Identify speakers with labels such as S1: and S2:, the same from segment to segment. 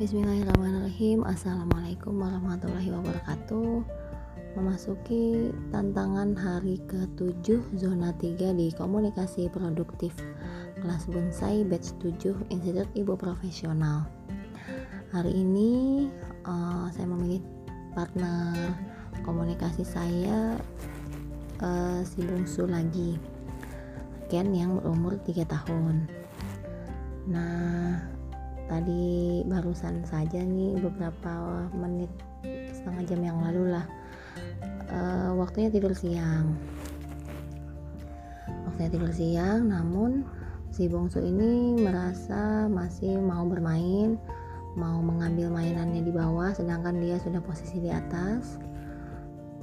S1: Bismillahirrahmanirrahim. Assalamualaikum warahmatullahi wabarakatuh. Memasuki tantangan hari ke-7 zona 3 di komunikasi produktif kelas bonsai batch 7 Institut Ibu Profesional. Hari ini uh, saya memilih partner komunikasi saya uh, si bungsu lagi. Ken yang berumur 3 tahun. Nah, tadi barusan saja nih beberapa menit setengah jam yang lalu lah uh, waktunya tidur siang. Waktunya tidur siang, namun si bungsu ini merasa masih mau bermain, mau mengambil mainannya di bawah, sedangkan dia sudah posisi di atas.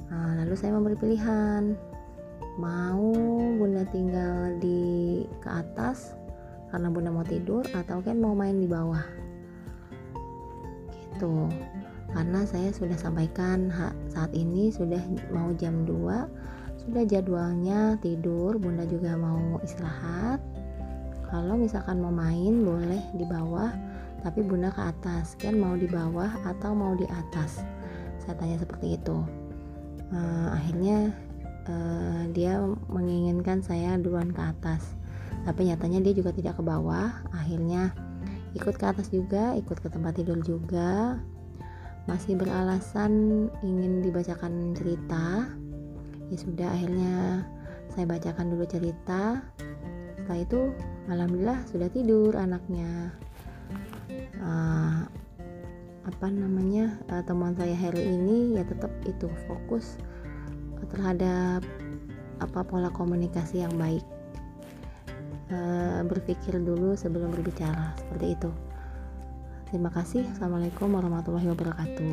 S1: Nah, lalu saya memberi pilihan, mau bunda tinggal di ke atas karena bunda mau tidur atau kan mau main di bawah. Gitu. Karena saya sudah sampaikan saat ini sudah mau jam 2 sudah jadwalnya tidur bunda juga mau istirahat. Kalau misalkan mau main boleh di bawah tapi bunda ke atas. Kan mau di bawah atau mau di atas? Saya tanya seperti itu. Uh, akhirnya uh, dia menginginkan saya duluan ke atas tapi nyatanya dia juga tidak ke bawah. Akhirnya ikut ke atas juga ikut ke tempat tidur juga. Masih beralasan ingin dibacakan cerita. Ya sudah akhirnya saya bacakan dulu cerita. Setelah itu alhamdulillah sudah tidur anaknya. Uh, apa namanya uh, teman saya Heri ini ya tetap itu fokus terhadap apa pola komunikasi yang baik Eh, berpikir dulu sebelum berbicara seperti itu. Terima kasih. Assalamualaikum warahmatullahi wabarakatuh